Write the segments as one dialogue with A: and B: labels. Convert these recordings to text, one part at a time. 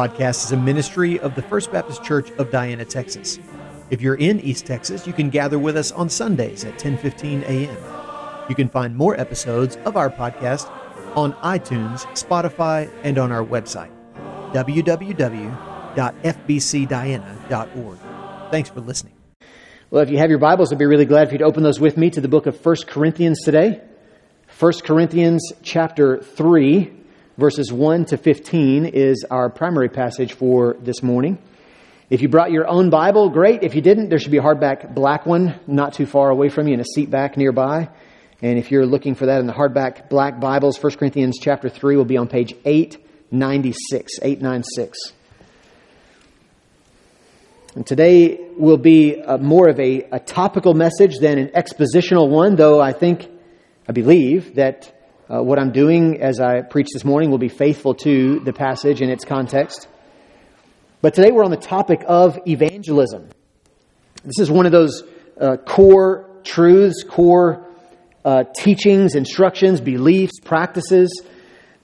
A: Podcast is a ministry of the First Baptist Church of Diana, Texas. If you're in East Texas, you can gather with us on Sundays at 10:15 a.m. You can find more episodes of our podcast on iTunes, Spotify, and on our website www.fbcdiana.org. Thanks for listening.
B: Well, if you have your Bibles, I'd be really glad if you'd open those with me to the book of 1 Corinthians today. 1 Corinthians chapter 3 verses 1 to 15 is our primary passage for this morning. If you brought your own Bible, great. If you didn't, there should be a hardback black one not too far away from you in a seat back nearby. And if you're looking for that in the hardback black Bibles, 1 Corinthians chapter 3 will be on page 896. 896. And today will be a, more of a, a topical message than an expositional one, though I think, I believe, that uh, what I'm doing as I preach this morning will be faithful to the passage and its context. But today we're on the topic of evangelism. This is one of those uh, core truths, core uh, teachings, instructions, beliefs, practices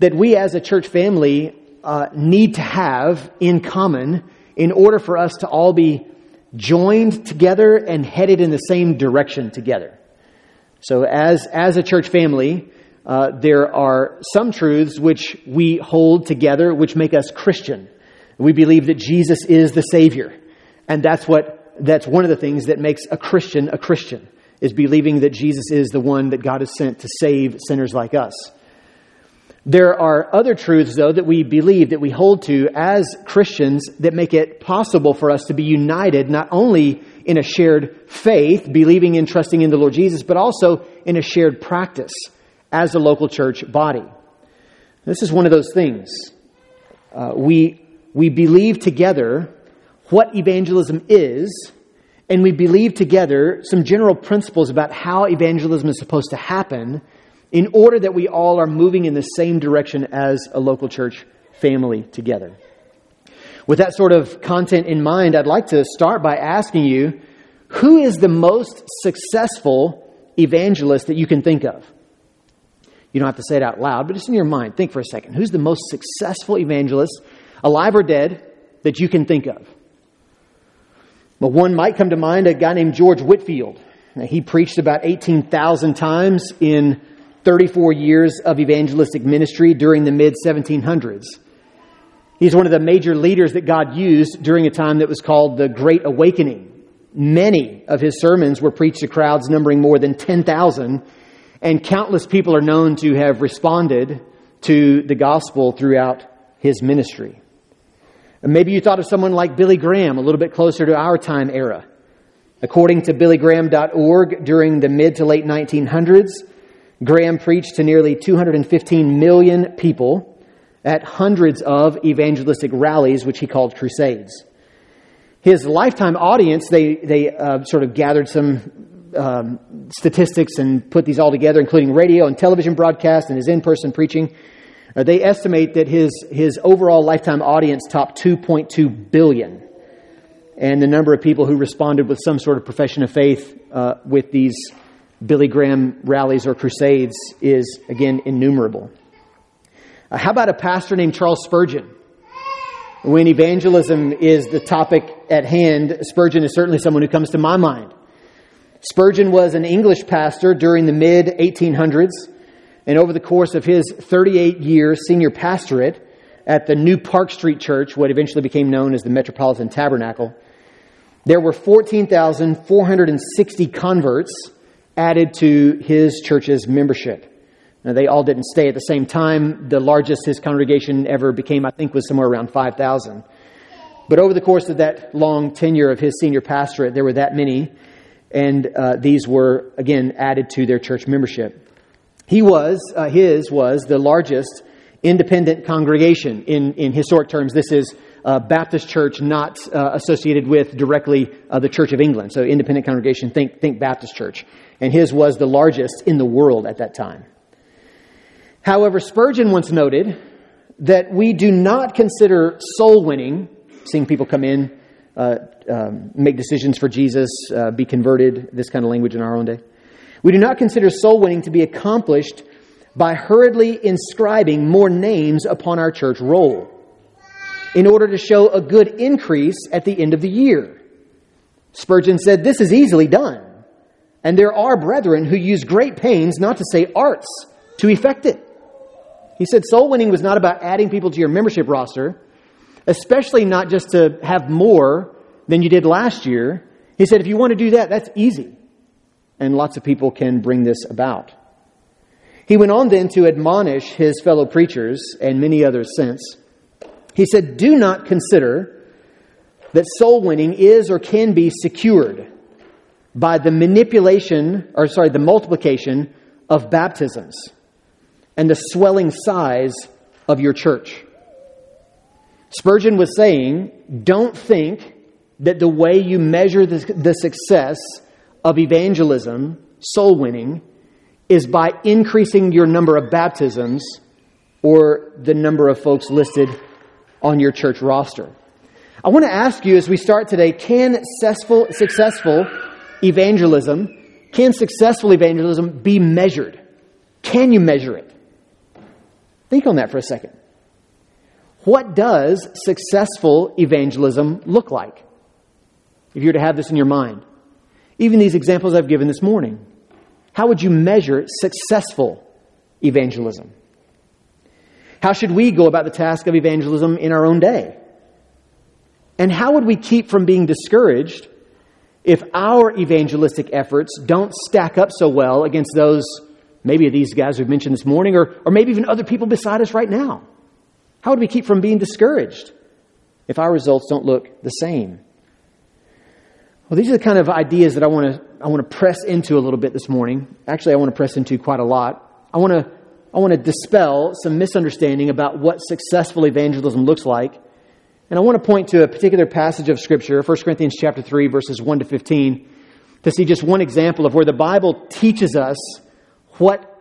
B: that we as a church family uh, need to have in common in order for us to all be joined together and headed in the same direction together. So, as, as a church family, uh, there are some truths which we hold together which make us Christian. We believe that Jesus is the Savior. And that's what, that's one of the things that makes a Christian a Christian, is believing that Jesus is the one that God has sent to save sinners like us. There are other truths, though, that we believe, that we hold to as Christians that make it possible for us to be united not only in a shared faith, believing and trusting in the Lord Jesus, but also in a shared practice as a local church body. This is one of those things. Uh, we, we believe together what evangelism is, and we believe together some general principles about how evangelism is supposed to happen in order that we all are moving in the same direction as a local church family together. With that sort of content in mind, I'd like to start by asking you who is the most successful evangelist that you can think of? You don't have to say it out loud, but just in your mind, think for a second. Who's the most successful evangelist, alive or dead, that you can think of? Well, one might come to mind a guy named George Whitefield. Now, he preached about 18,000 times in 34 years of evangelistic ministry during the mid 1700s. He's one of the major leaders that God used during a time that was called the Great Awakening. Many of his sermons were preached to crowds numbering more than 10,000 and countless people are known to have responded to the gospel throughout his ministry. And maybe you thought of someone like Billy Graham, a little bit closer to our time era. According to BillyGraham.org, during the mid to late 1900s, Graham preached to nearly 215 million people at hundreds of evangelistic rallies, which he called crusades. His lifetime audience, they, they uh, sort of gathered some um, statistics and put these all together, including radio and television broadcast and his in person preaching. Uh, they estimate that his, his overall lifetime audience topped 2.2 billion. And the number of people who responded with some sort of profession of faith uh, with these Billy Graham rallies or crusades is, again, innumerable. Uh, how about a pastor named Charles Spurgeon? When evangelism is the topic at hand, Spurgeon is certainly someone who comes to my mind. Spurgeon was an English pastor during the mid 1800s, and over the course of his 38 year senior pastorate at the New Park Street Church, what eventually became known as the Metropolitan Tabernacle, there were 14,460 converts added to his church's membership. Now, they all didn't stay at the same time. The largest his congregation ever became, I think, was somewhere around 5,000. But over the course of that long tenure of his senior pastorate, there were that many and uh, these were, again, added to their church membership. He was, uh, his was the largest independent congregation. In, in historic terms, this is a Baptist church not uh, associated with directly uh, the Church of England. So, independent congregation, think, think Baptist church. And his was the largest in the world at that time. However, Spurgeon once noted that we do not consider soul winning, seeing people come in uh, um, make decisions for Jesus, uh, be converted, this kind of language in our own day. We do not consider soul winning to be accomplished by hurriedly inscribing more names upon our church roll. in order to show a good increase at the end of the year. Spurgeon said, This is easily done, and there are brethren who use great pains, not to say arts, to effect it. He said soul winning was not about adding people to your membership roster, especially not just to have more than you did last year. He said, if you want to do that, that's easy. And lots of people can bring this about. He went on then to admonish his fellow preachers and many others since. He said, Do not consider that soul winning is or can be secured by the manipulation, or sorry, the multiplication of baptisms and the swelling size of your church. Spurgeon was saying, don't think that the way you measure the, the success of evangelism, soul winning, is by increasing your number of baptisms or the number of folks listed on your church roster. I want to ask you as we start today can successful, successful evangelism, can successful evangelism be measured? Can you measure it? Think on that for a second. What does successful evangelism look like? If you were to have this in your mind, even these examples I've given this morning, how would you measure successful evangelism? How should we go about the task of evangelism in our own day? And how would we keep from being discouraged if our evangelistic efforts don't stack up so well against those maybe these guys we've mentioned this morning, or, or maybe even other people beside us right now? How would we keep from being discouraged if our results don't look the same? Well, these are the kind of ideas that I want to I want to press into a little bit this morning. Actually, I want to press into quite a lot. I want to I want to dispel some misunderstanding about what successful evangelism looks like. And I want to point to a particular passage of scripture, 1 Corinthians chapter 3 verses 1 to 15, to see just one example of where the Bible teaches us what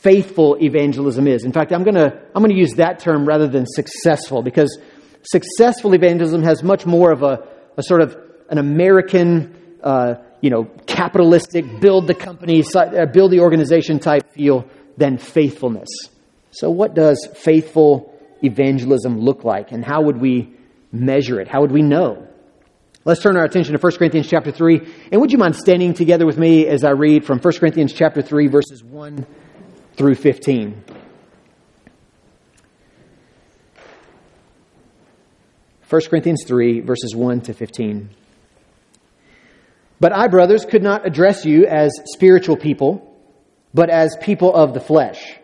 B: faithful evangelism is. In fact, I'm going to I'm going to use that term rather than successful because successful evangelism has much more of a, a sort of an American, uh, you know, capitalistic build the company, uh, build the organization type feel than faithfulness. So, what does faithful evangelism look like, and how would we measure it? How would we know? Let's turn our attention to 1 Corinthians chapter 3. And would you mind standing together with me as I read from 1 Corinthians chapter 3, verses 1 through 15? First Corinthians 3, verses 1 to 15. But I, brothers, could not address you as spiritual people, but as people of the flesh,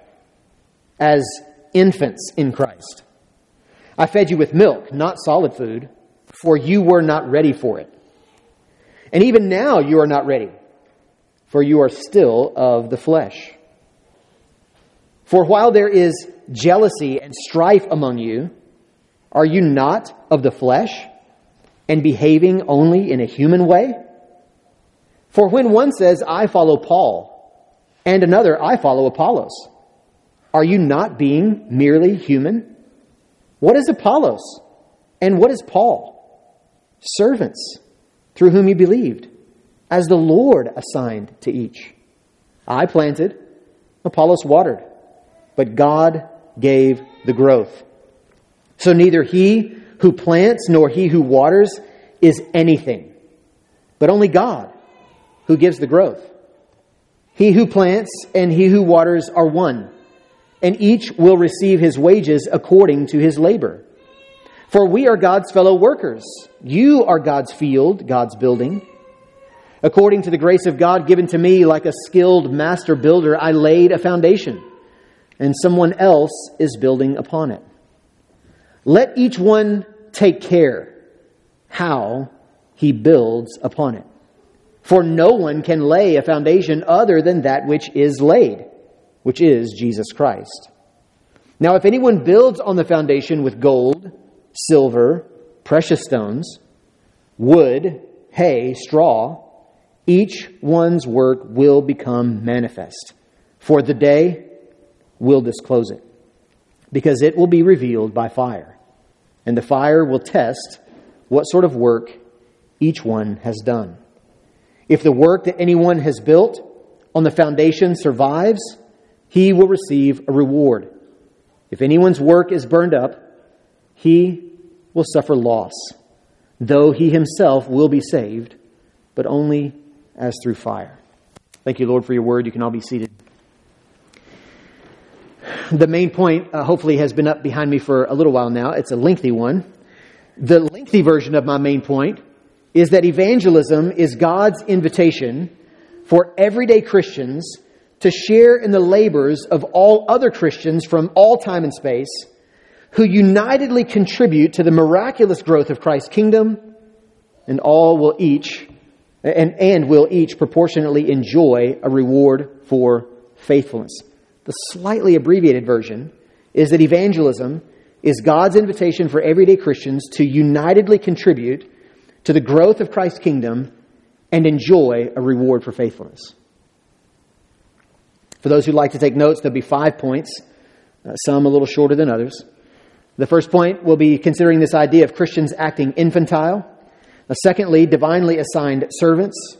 B: as infants in Christ. I fed you with milk, not solid food for you were not ready for it. And even now you are not ready, for you are still of the flesh. For while there is jealousy and strife among you, are you not of the flesh and behaving only in a human way? For when one says, I follow Paul, and another, I follow Apollos, are you not being merely human? What is Apollos? And what is Paul? servants through whom you believed, as the Lord assigned to each. I planted, Apollos watered, but God gave the growth. So neither he who plants nor he who waters is anything, but only God who gives the growth. He who plants and he who waters are one, and each will receive his wages according to his labor. For we are God's fellow workers. You are God's field, God's building. According to the grace of God given to me, like a skilled master builder, I laid a foundation, and someone else is building upon it. Let each one take care how he builds upon it. For no one can lay a foundation other than that which is laid, which is Jesus Christ. Now, if anyone builds on the foundation with gold, silver, precious stones, wood, hay, straw, each one's work will become manifest. For the day will disclose it, because it will be revealed by fire. And the fire will test what sort of work each one has done. If the work that anyone has built on the foundation survives, he will receive a reward. If anyone's work is burned up, he will suffer loss, though he himself will be saved, but only as through fire. Thank you, Lord, for your word. You can all be seated. The main point, uh, hopefully, has been up behind me for a little while now. It's a lengthy one. The lengthy version of my main point is that evangelism is God's invitation for everyday Christians to share in the labors of all other Christians from all time and space who unitedly contribute to the miraculous growth of Christ's kingdom and all will each and, and will each proportionately enjoy a reward for faithfulness. The slightly abbreviated version is that evangelism is God's invitation for everyday Christians to unitedly contribute to the growth of Christ's kingdom and enjoy a reward for faithfulness. For those who like to take notes, there'll be five points, uh, some a little shorter than others. The first point will be considering this idea of Christians acting infantile. Uh, secondly, divinely assigned servants.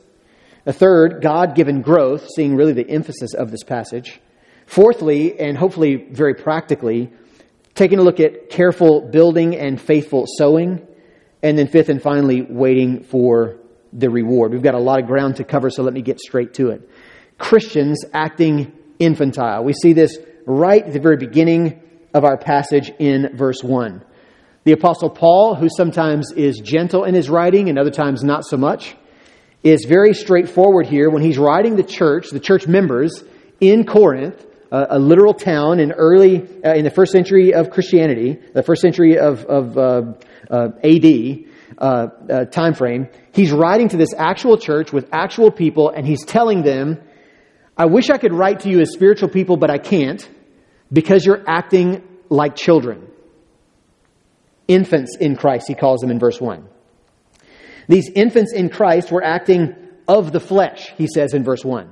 B: A third, God given growth, seeing really the emphasis of this passage. Fourthly, and hopefully very practically, taking a look at careful building and faithful sowing. And then fifth and finally, waiting for the reward. We've got a lot of ground to cover, so let me get straight to it. Christians acting infantile. We see this right at the very beginning of our passage in verse 1. The Apostle Paul, who sometimes is gentle in his writing and other times not so much, is very straightforward here when he's writing the church, the church members in Corinth, a, literal town in early, uh, in the first century of Christianity, the first century of, of uh, uh, AD uh, time frame. He's writing to this actual church with actual people, and he's telling them, I wish I could write to you as spiritual people, but I can't because you're acting like children. Infants in Christ, he calls them in verse 1. These infants in Christ were acting of the flesh, he says in verse 1.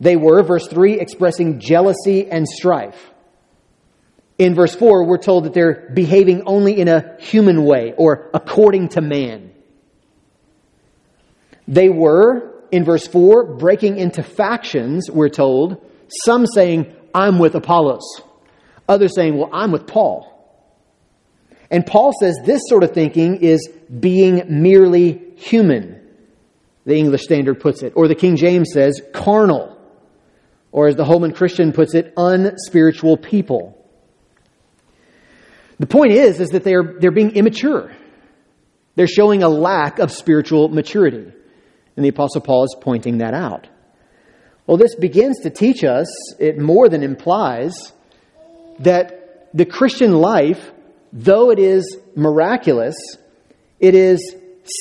B: They were, verse 3, expressing jealousy and strife. In verse 4, we're told that they're behaving only in a human way or according to man. They were, in verse 4, breaking into factions, we're told, some saying, I'm with Apollos. Others saying, Well, I'm with Paul. And Paul says this sort of thinking is being merely human, the English Standard puts it. Or the King James says carnal. Or as the Holman Christian puts it, unspiritual people. The point is, is that they're, they're being immature. They're showing a lack of spiritual maturity. And the Apostle Paul is pointing that out. Well, this begins to teach us, it more than implies, that the Christian life, though it is miraculous, it is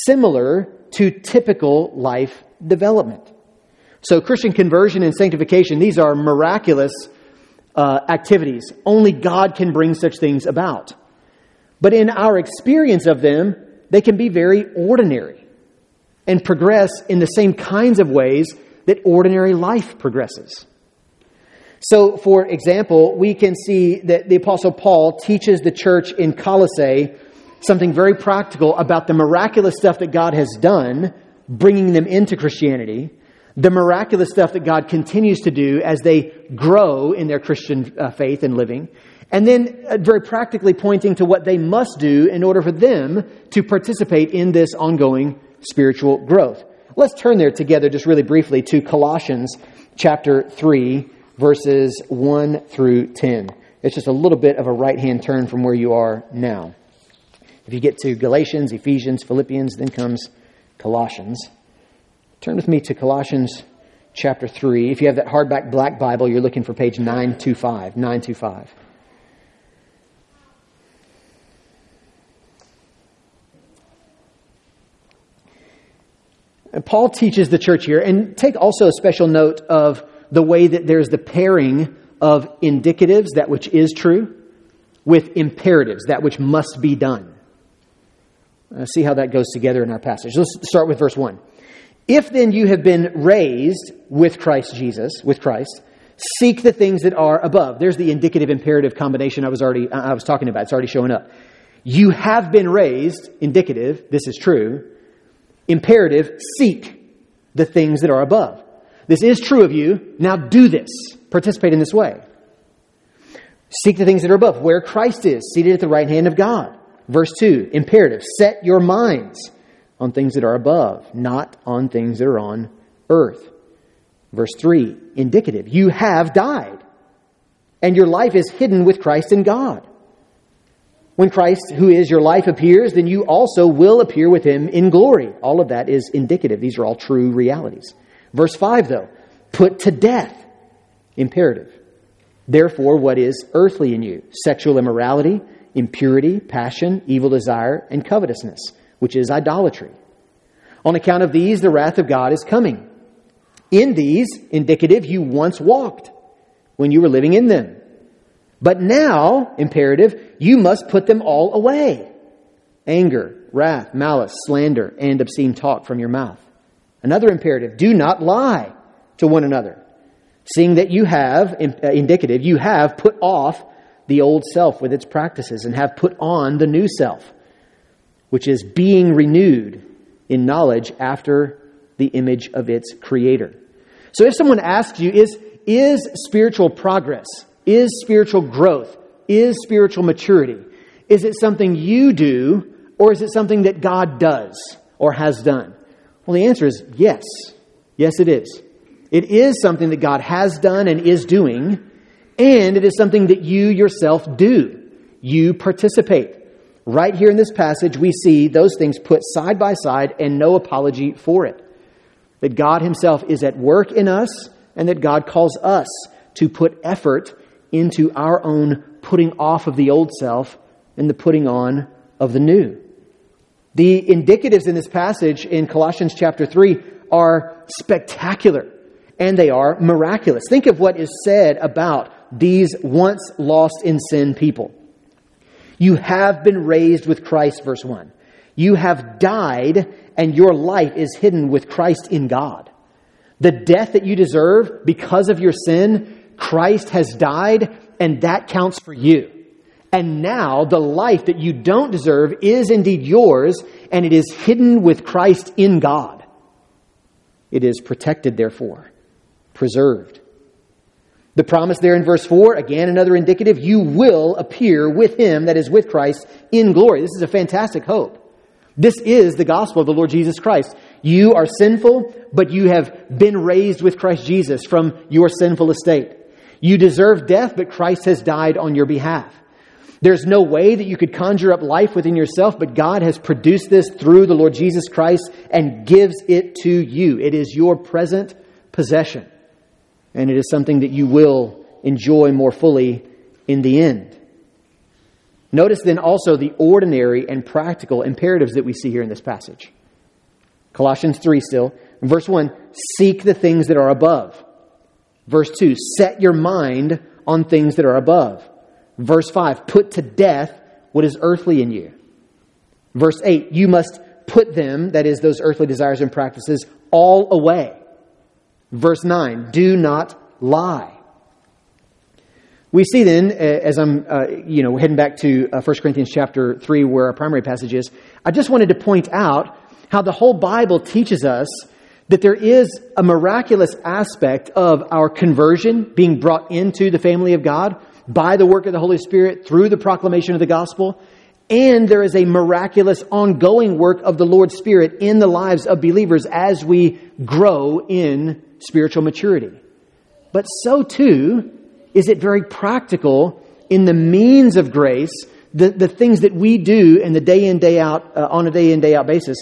B: similar to typical life development. So, Christian conversion and sanctification, these are miraculous uh, activities. Only God can bring such things about. But in our experience of them, they can be very ordinary and progress in the same kinds of ways that ordinary life progresses. So, for example, we can see that the Apostle Paul teaches the church in Colossae something very practical about the miraculous stuff that God has done, bringing them into Christianity, the miraculous stuff that God continues to do as they grow in their Christian uh, faith and living, and then uh, very practically pointing to what they must do in order for them to participate in this ongoing spiritual growth. Let's turn there together just really briefly to Colossians chapter 3, verses 1 through 10. It's just a little bit of a right hand turn from where you are now. If you get to Galatians, Ephesians, Philippians, then comes Colossians. Turn with me to Colossians chapter 3. If you have that hardback black Bible, you're looking for page 925. 925. And Paul teaches the church here, and take also a special note of the way that there's the pairing of indicatives, that which is true, with imperatives, that which must be done. Uh, see how that goes together in our passage. Let's start with verse 1. If then you have been raised with Christ Jesus, with Christ, seek the things that are above. There's the indicative imperative combination I was already I was talking about. It's already showing up. You have been raised, indicative, this is true imperative seek the things that are above. This is true of you. Now do this. Participate in this way. Seek the things that are above, where Christ is, seated at the right hand of God. Verse 2, imperative, set your minds on things that are above, not on things that are on earth. Verse 3, indicative, you have died, and your life is hidden with Christ in God. When Christ, who is your life, appears, then you also will appear with him in glory. All of that is indicative. These are all true realities. Verse 5, though, put to death, imperative. Therefore, what is earthly in you? Sexual immorality, impurity, passion, evil desire, and covetousness, which is idolatry. On account of these, the wrath of God is coming. In these, indicative, you once walked when you were living in them. But now, imperative, you must put them all away anger, wrath, malice, slander, and obscene talk from your mouth. Another imperative do not lie to one another, seeing that you have, uh, indicative, you have put off the old self with its practices and have put on the new self, which is being renewed in knowledge after the image of its creator. So if someone asks you, is, is spiritual progress, is spiritual growth, is spiritual maturity, is it something you do or is it something that God does or has done? Well, the answer is yes. Yes, it is. It is something that God has done and is doing, and it is something that you yourself do. You participate. Right here in this passage, we see those things put side by side and no apology for it. That God Himself is at work in us, and that God calls us to put effort into our own putting off of the old self and the putting on of the new. The indicatives in this passage in Colossians chapter 3 are spectacular and they are miraculous. Think of what is said about these once lost in sin people. You have been raised with Christ, verse 1. You have died, and your life is hidden with Christ in God. The death that you deserve because of your sin, Christ has died, and that counts for you. And now the life that you don't deserve is indeed yours, and it is hidden with Christ in God. It is protected, therefore, preserved. The promise there in verse 4, again another indicative, you will appear with him, that is with Christ, in glory. This is a fantastic hope. This is the gospel of the Lord Jesus Christ. You are sinful, but you have been raised with Christ Jesus from your sinful estate. You deserve death, but Christ has died on your behalf. There's no way that you could conjure up life within yourself, but God has produced this through the Lord Jesus Christ and gives it to you. It is your present possession and it is something that you will enjoy more fully in the end. Notice then also the ordinary and practical imperatives that we see here in this passage. Colossians 3 still. Verse 1 Seek the things that are above. Verse 2 Set your mind on things that are above. Verse 5 Put to death what is earthly in you. Verse 8 You must put them, that is, those earthly desires and practices, all away. Verse 9, do not lie. We see then, uh, as I'm, uh, you know, heading back to uh, 1 Corinthians chapter 3, where our primary passage is, I just wanted to point out how the whole Bible teaches us that there is a miraculous aspect of our conversion being brought into the family of God by the work of the Holy Spirit through the proclamation of the gospel. And there is a miraculous ongoing work of the Lord's Spirit in the lives of believers as we grow in spiritual maturity. But so too is it very practical in the means of grace, the, the things that we do in the day in, day out, uh, on a day in, day out basis,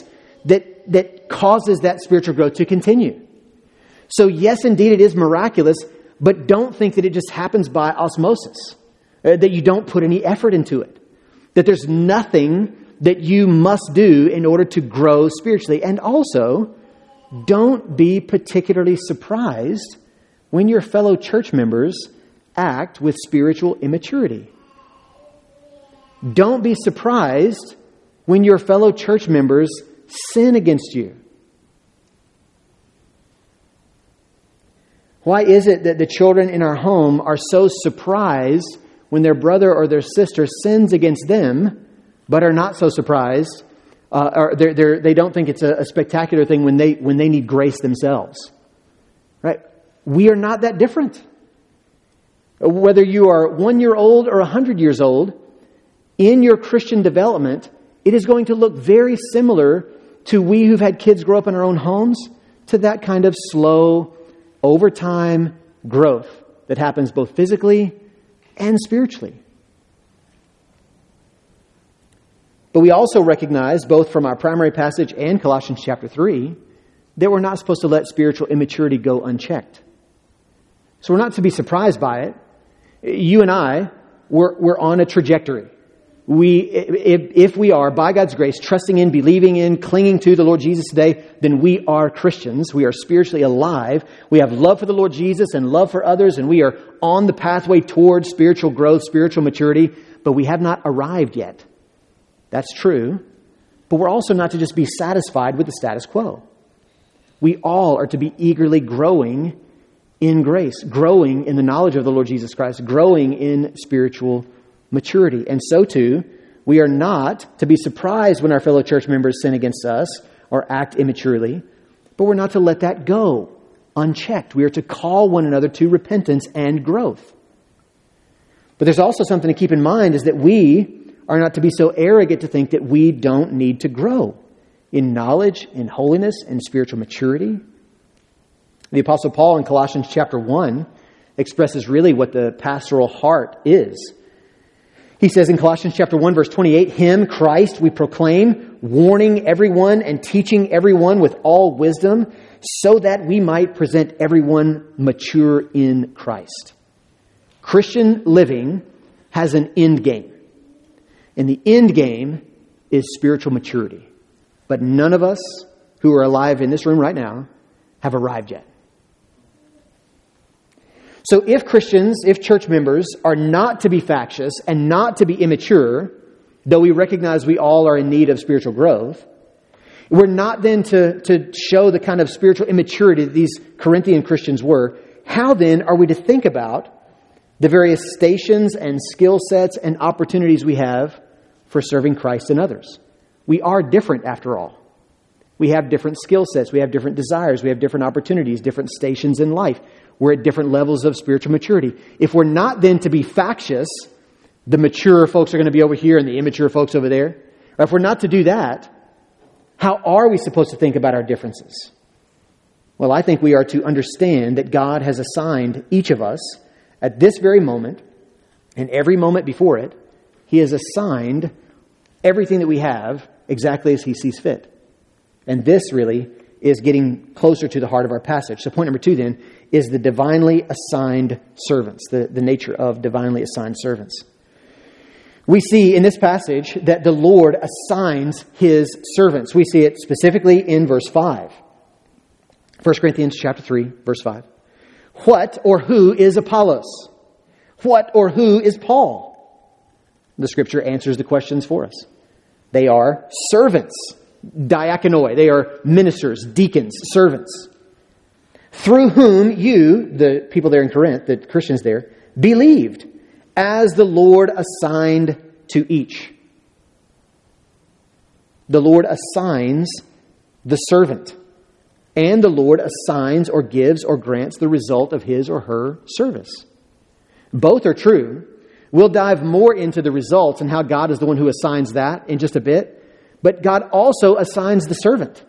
B: that, that causes that spiritual growth to continue. So, yes, indeed, it is miraculous, but don't think that it just happens by osmosis, uh, that you don't put any effort into it, that there's nothing that you must do in order to grow spiritually. And also, don't be particularly surprised when your fellow church members act with spiritual immaturity. Don't be surprised when your fellow church members sin against you. Why is it that the children in our home are so surprised when their brother or their sister sins against them, but are not so surprised uh, or they're, they're, they do not think it's a, a spectacular thing when they, when they need grace themselves. Right? We are not that different. Whether you are one year old or a hundred years old, in your Christian development, it is going to look very similar to we who've had kids grow up in our own homes, to that kind of slow, over time growth that happens both physically and spiritually. But we also recognize, both from our primary passage and Colossians chapter 3, that we're not supposed to let spiritual immaturity go unchecked. So we're not to be surprised by it. You and I, we're, we're on a trajectory. We, if, if we are, by God's grace, trusting in, believing in, clinging to the Lord Jesus today, then we are Christians. We are spiritually alive. We have love for the Lord Jesus and love for others, and we are on the pathway towards spiritual growth, spiritual maturity, but we have not arrived yet. That's true. But we're also not to just be satisfied with the status quo. We all are to be eagerly growing in grace, growing in the knowledge of the Lord Jesus Christ, growing in spiritual maturity. And so too, we are not to be surprised when our fellow church members sin against us or act immaturely, but we're not to let that go unchecked. We are to call one another to repentance and growth. But there's also something to keep in mind is that we are not to be so arrogant to think that we don't need to grow in knowledge, in holiness, and spiritual maturity. The Apostle Paul in Colossians chapter 1 expresses really what the pastoral heart is. He says in Colossians chapter 1 verse 28, Him, Christ, we proclaim, warning everyone and teaching everyone with all wisdom, so that we might present everyone mature in Christ. Christian living has an end game. And the end game is spiritual maturity. But none of us who are alive in this room right now have arrived yet. So if Christians, if church members are not to be factious and not to be immature, though we recognize we all are in need of spiritual growth, we're not then to, to show the kind of spiritual immaturity that these Corinthian Christians were. How then are we to think about the various stations and skill sets and opportunities we have for serving Christ and others? We are different after all. We have different skill sets, we have different desires, we have different opportunities, different stations in life. We're at different levels of spiritual maturity. If we're not then to be factious, the mature folks are going to be over here and the immature folks over there. Or if we're not to do that, how are we supposed to think about our differences? Well, I think we are to understand that God has assigned each of us at this very moment and every moment before it, He has assigned everything that we have exactly as He sees fit. And this really is getting closer to the heart of our passage. So, point number two then is the divinely assigned servants, the, the nature of divinely assigned servants. We see in this passage that the Lord assigns his servants. We see it specifically in verse 5. 1 Corinthians chapter 3, verse 5. What or who is Apollos? What or who is Paul? The scripture answers the questions for us. They are servants, diakonoi. They are ministers, deacons, servants through whom you, the people there in Corinth, the Christians there, believed, as the Lord assigned to each. The Lord assigns the servant, and the Lord assigns or gives or grants the result of his or her service. Both are true. We'll dive more into the results and how God is the one who assigns that in just a bit. But God also assigns the servant.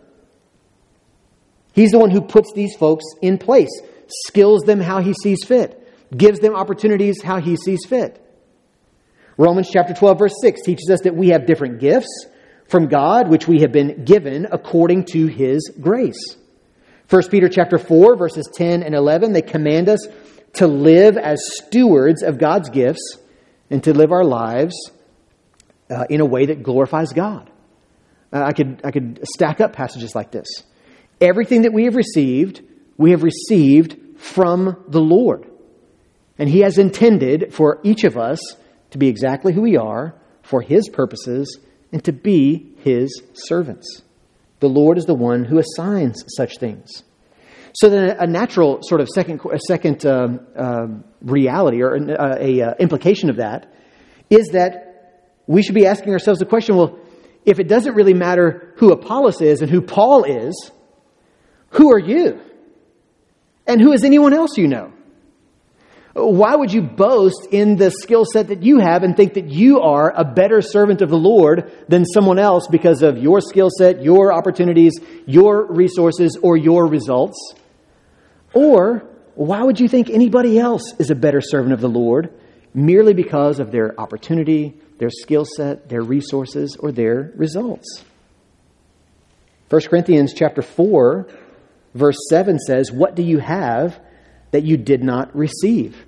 B: He's the one who puts these folks in place, skills them how he sees fit, gives them opportunities how he sees fit. Romans chapter 12 verse 6 teaches us that we have different gifts from God which we have been given according to his grace. 1 Peter chapter 4 verses 10 and 11 they command us to live as stewards of God's gifts and to live our lives uh, in a way that glorifies God. Uh, I could I could stack up passages like this. Everything that we have received, we have received from the Lord. And He has intended for each of us to be exactly who we are for His purposes and to be His servants. The Lord is the one who assigns such things. So then, a natural sort of second, second um, uh, reality or uh, a, uh, implication of that is that we should be asking ourselves the question: Well, if it doesn't really matter who Apollos is and who Paul is, who are you? And who is anyone else you know? Why would you boast in the skill set that you have and think that you are a better servant of the Lord than someone else because of your skill set, your opportunities, your resources, or your results? Or why would you think anybody else is a better servant of the Lord merely because of their opportunity, their skill set, their resources, or their results? 1 Corinthians chapter 4 verse 7 says, "What do you have that you did not receive?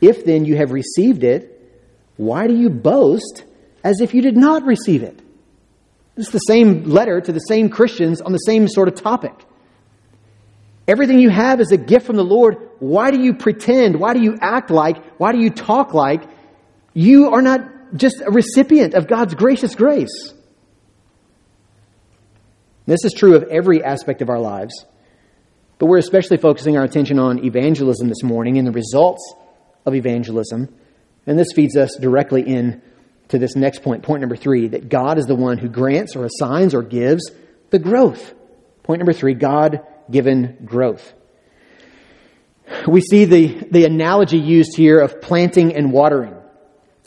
B: If then you have received it, why do you boast as if you did not receive it?" It's the same letter to the same Christians on the same sort of topic. Everything you have is a gift from the Lord. Why do you pretend? Why do you act like? Why do you talk like you are not just a recipient of God's gracious grace? This is true of every aspect of our lives. But we're especially focusing our attention on evangelism this morning and the results of evangelism. And this feeds us directly in to this next point, point number three, that God is the one who grants or assigns or gives the growth. Point number three, God given growth. We see the, the analogy used here of planting and watering.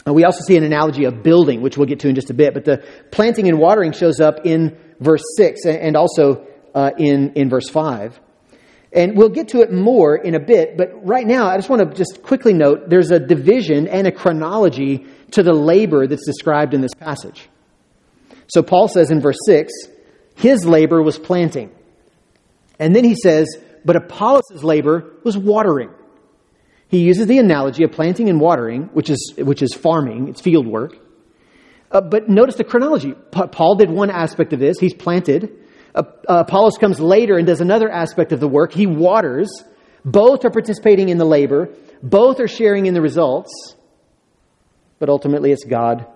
B: Uh, we also see an analogy of building, which we'll get to in just a bit. But the planting and watering shows up in verse 6 and also uh, in, in verse 5. And we'll get to it more in a bit, but right now I just want to just quickly note there's a division and a chronology to the labor that's described in this passage. So Paul says in verse 6, his labor was planting. And then he says, but Apollos' labor was watering. He uses the analogy of planting and watering, which is, which is farming, it's field work. Uh, but notice the chronology. Pa- Paul did one aspect of this, he's planted. Uh, uh, Apollos comes later and does another aspect of the work, he waters. Both are participating in the labor, both are sharing in the results, but ultimately it's God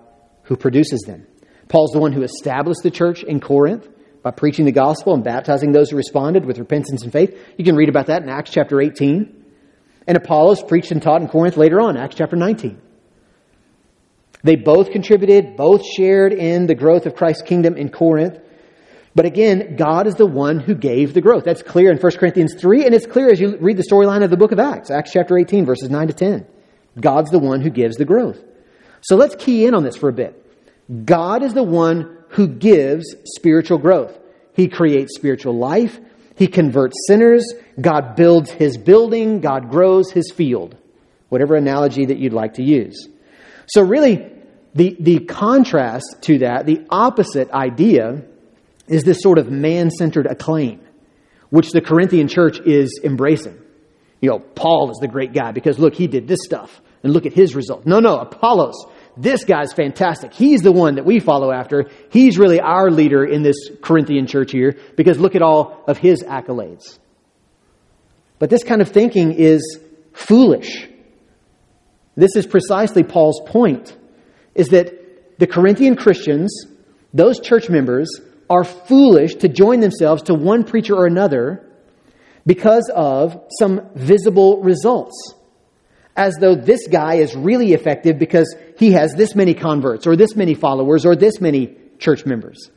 B: who produces them. Paul's the one who established the church in Corinth by preaching the gospel and baptizing those who responded with repentance and faith. You can read about that in Acts chapter 18. And Apollos preached and taught in Corinth later on, Acts chapter 19. They both contributed, both shared in the growth of Christ's kingdom in Corinth. But again, God is the one who gave the growth. That's clear in 1 Corinthians 3, and it's clear as you read the storyline of the book of Acts, Acts chapter 18, verses 9 to 10. God's the one who gives the growth. So let's key in on this for a bit. God is the one who gives spiritual growth. He creates spiritual life. He converts sinners. God builds his building. God grows his field. Whatever analogy that you'd like to use. So, really, the, the contrast to that, the opposite idea, is this sort of man centered acclaim, which the Corinthian church is embracing. You know, Paul is the great guy because look, he did this stuff and look at his result. No, no, Apollos this guy's fantastic. He's the one that we follow after. He's really our leader in this Corinthian church here because look at all of his accolades. But this kind of thinking is foolish. This is precisely Paul's point is that the Corinthian Christians, those church members, are foolish to join themselves to one preacher or another because of some visible results as though this guy is really effective because he has this many converts or this many followers or this many church members.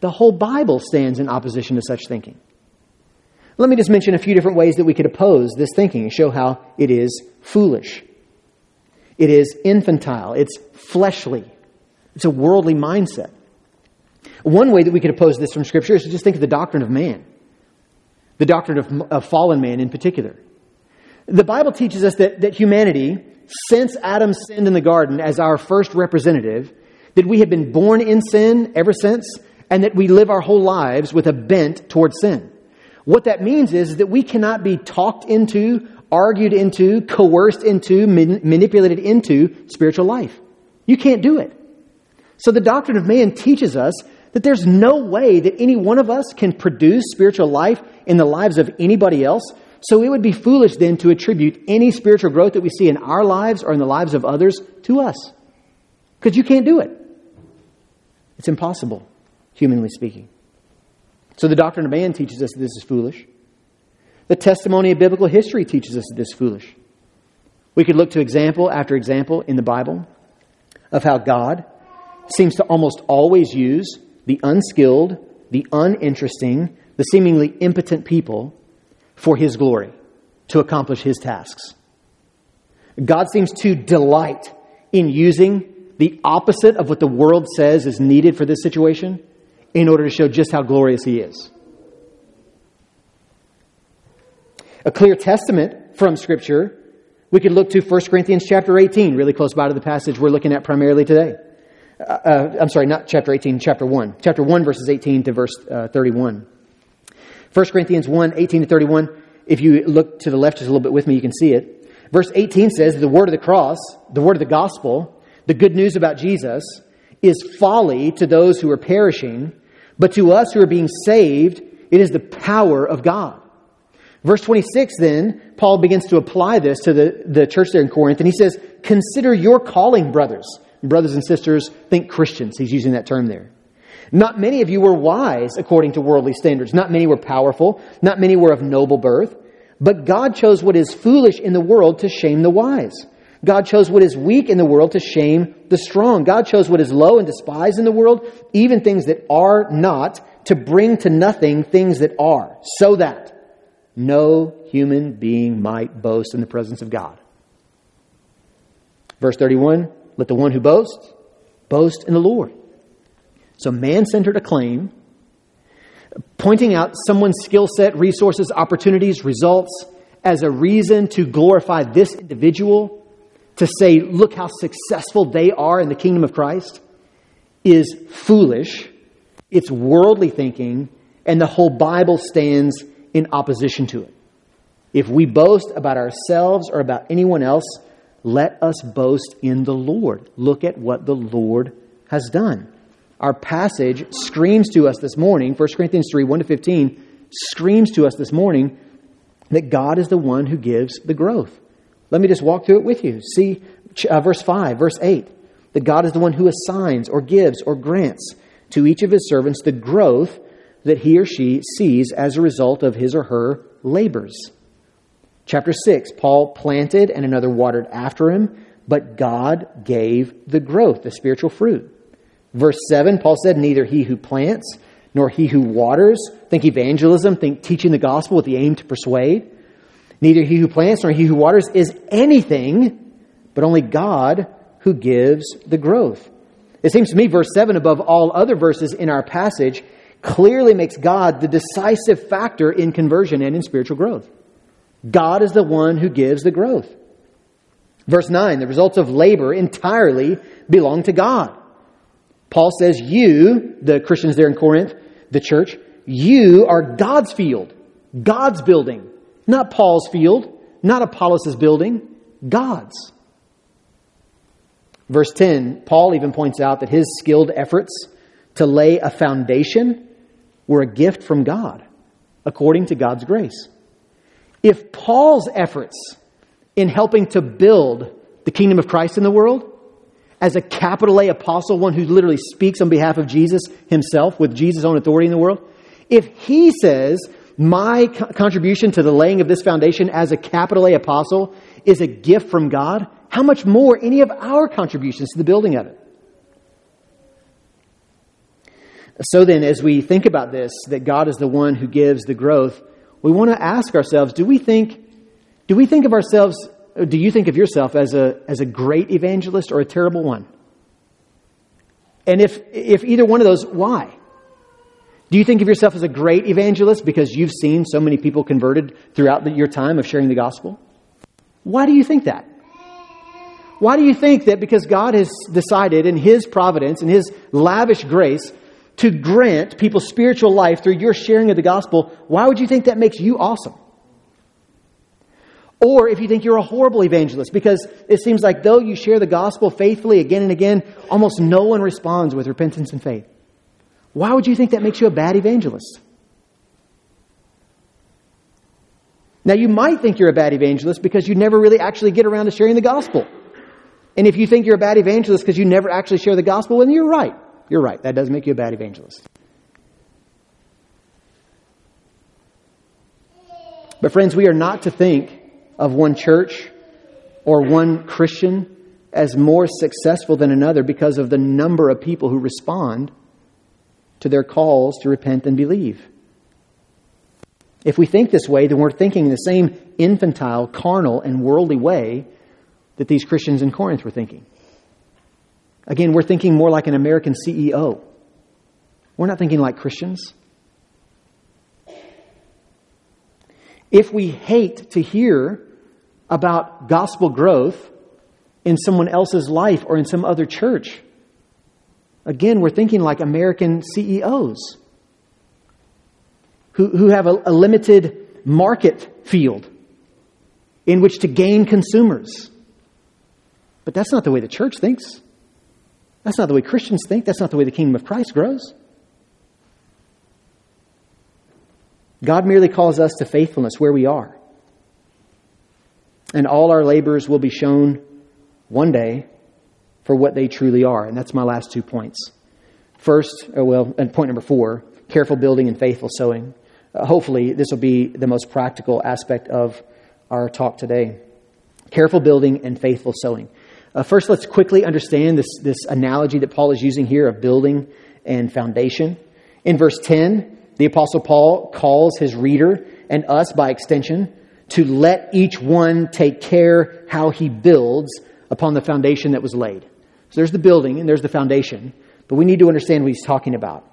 B: The whole Bible stands in opposition to such thinking. Let me just mention a few different ways that we could oppose this thinking and show how it is foolish. It is infantile, it's fleshly, it's a worldly mindset. One way that we could oppose this from Scripture is to just think of the doctrine of man, the doctrine of, of fallen man in particular. The Bible teaches us that, that humanity, since Adam sinned in the garden as our first representative, that we have been born in sin ever since, and that we live our whole lives with a bent towards sin. What that means is that we cannot be talked into, argued into, coerced into, man- manipulated into spiritual life. You can't do it. So the doctrine of man teaches us that there's no way that any one of us can produce spiritual life in the lives of anybody else so it would be foolish then to attribute any spiritual growth that we see in our lives or in the lives of others to us. Because you can't do it. It's impossible, humanly speaking. So the doctrine of man teaches us that this is foolish. The testimony of biblical history teaches us that this is foolish. We could look to example after example in the Bible of how God seems to almost always use the unskilled, the uninteresting, the seemingly impotent people for His glory, to accomplish His tasks. God seems to delight in using the opposite of what the world says is needed for this situation in order to show just how glorious He is. A clear testament from Scripture, we could look to 1 Corinthians chapter 18, really close by to the passage we're looking at primarily today. Uh, uh, I'm sorry, not chapter 18, chapter 1. Chapter 1, verses 18 to verse uh, 31. 1 Corinthians 1, 18 to 31. If you look to the left just a little bit with me, you can see it. Verse 18 says, The word of the cross, the word of the gospel, the good news about Jesus, is folly to those who are perishing, but to us who are being saved, it is the power of God. Verse 26, then, Paul begins to apply this to the, the church there in Corinth, and he says, Consider your calling, brothers. Brothers and sisters, think Christians. He's using that term there. Not many of you were wise according to worldly standards. Not many were powerful. Not many were of noble birth. But God chose what is foolish in the world to shame the wise. God chose what is weak in the world to shame the strong. God chose what is low and despised in the world, even things that are not, to bring to nothing things that are, so that no human being might boast in the presence of God. Verse 31 Let the one who boasts boast in the Lord. So, man centered acclaim, pointing out someone's skill set, resources, opportunities, results as a reason to glorify this individual, to say, look how successful they are in the kingdom of Christ, is foolish. It's worldly thinking, and the whole Bible stands in opposition to it. If we boast about ourselves or about anyone else, let us boast in the Lord. Look at what the Lord has done our passage screams to us this morning, 1 Corinthians 3 1 to 15, screams to us this morning that God is the one who gives the growth. Let me just walk through it with you. See uh, verse 5, verse 8, that God is the one who assigns or gives or grants to each of his servants the growth that he or she sees as a result of his or her labors. Chapter 6, Paul planted and another watered after him, but God gave the growth, the spiritual fruit. Verse 7, Paul said, Neither he who plants nor he who waters, think evangelism, think teaching the gospel with the aim to persuade. Neither he who plants nor he who waters is anything, but only God who gives the growth. It seems to me, verse 7, above all other verses in our passage, clearly makes God the decisive factor in conversion and in spiritual growth. God is the one who gives the growth. Verse 9, the results of labor entirely belong to God. Paul says, You, the Christians there in Corinth, the church, you are God's field, God's building. Not Paul's field, not Apollos' building, God's. Verse 10, Paul even points out that his skilled efforts to lay a foundation were a gift from God, according to God's grace. If Paul's efforts in helping to build the kingdom of Christ in the world as a capital A apostle, one who literally speaks on behalf of Jesus himself with Jesus' own authority in the world, if he says, my contribution to the laying of this foundation as a capital A apostle is a gift from God, how much more any of our contributions to the building of it? So then, as we think about this, that God is the one who gives the growth, we want to ask ourselves, do we think, do we think of ourselves do you think of yourself as a, as a great evangelist or a terrible one? And if, if either one of those, why? Do you think of yourself as a great evangelist because you've seen so many people converted throughout the, your time of sharing the gospel? Why do you think that? Why do you think that because God has decided in His providence and His lavish grace to grant people spiritual life through your sharing of the gospel, why would you think that makes you awesome? Or if you think you're a horrible evangelist, because it seems like though you share the gospel faithfully again and again, almost no one responds with repentance and faith. Why would you think that makes you a bad evangelist? Now, you might think you're a bad evangelist because you never really actually get around to sharing the gospel. And if you think you're a bad evangelist because you never actually share the gospel, then you're right. You're right. That does make you a bad evangelist. But, friends, we are not to think of one church or one Christian as more successful than another because of the number of people who respond to their calls to repent and believe. If we think this way, then we're thinking in the same infantile, carnal, and worldly way that these Christians in Corinth were thinking. Again, we're thinking more like an American CEO. We're not thinking like Christians. If we hate to hear about gospel growth in someone else's life or in some other church, again, we're thinking like American CEOs who, who have a, a limited market field in which to gain consumers. But that's not the way the church thinks. That's not the way Christians think. That's not the way the kingdom of Christ grows. God merely calls us to faithfulness where we are. And all our labors will be shown one day for what they truly are. And that's my last two points. First, uh, well, and point number four careful building and faithful sowing. Uh, hopefully, this will be the most practical aspect of our talk today. Careful building and faithful sowing. Uh, first, let's quickly understand this, this analogy that Paul is using here of building and foundation. In verse 10, the Apostle Paul calls his reader and us by extension to let each one take care how he builds upon the foundation that was laid. So there's the building and there's the foundation, but we need to understand what he's talking about.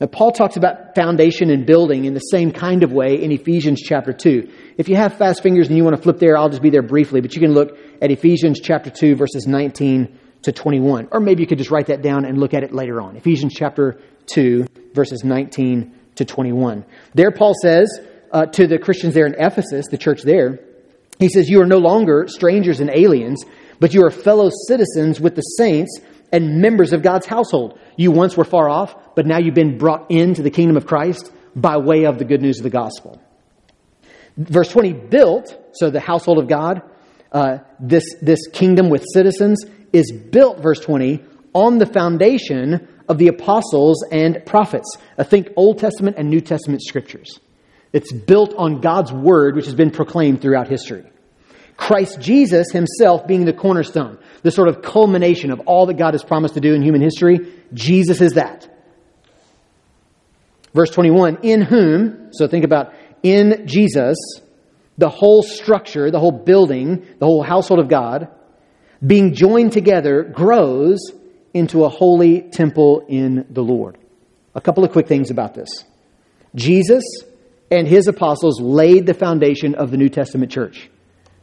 B: Now, Paul talks about foundation and building in the same kind of way in Ephesians chapter 2. If you have fast fingers and you want to flip there, I'll just be there briefly, but you can look at Ephesians chapter 2, verses 19 to 21. Or maybe you could just write that down and look at it later on. Ephesians chapter 2, verses 19 to 21. There, Paul says uh, to the Christians there in Ephesus, the church there, he says, You are no longer strangers and aliens, but you are fellow citizens with the saints and members of God's household. You once were far off, but now you've been brought into the kingdom of Christ by way of the good news of the gospel. Verse 20, built, so the household of God, uh, this, this kingdom with citizens, is built, verse 20, on the foundation of the apostles and prophets. I think Old Testament and New Testament scriptures. It's built on God's word, which has been proclaimed throughout history. Christ Jesus himself being the cornerstone, the sort of culmination of all that God has promised to do in human history. Jesus is that. Verse 21 In whom, so think about in Jesus, the whole structure, the whole building, the whole household of God, being joined together, grows into a holy temple in the Lord. A couple of quick things about this. Jesus and his apostles laid the foundation of the New Testament church.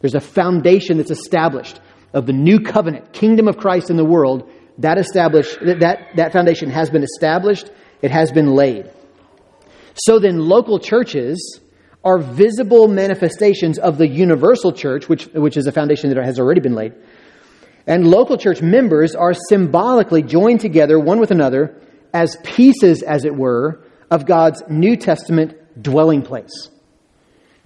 B: There's a foundation that's established of the new covenant, kingdom of Christ in the world. That established that, that foundation has been established, it has been laid. So then local churches are visible manifestations of the universal church, which, which is a foundation that has already been laid. And local church members are symbolically joined together one with another as pieces, as it were, of God's New Testament dwelling place.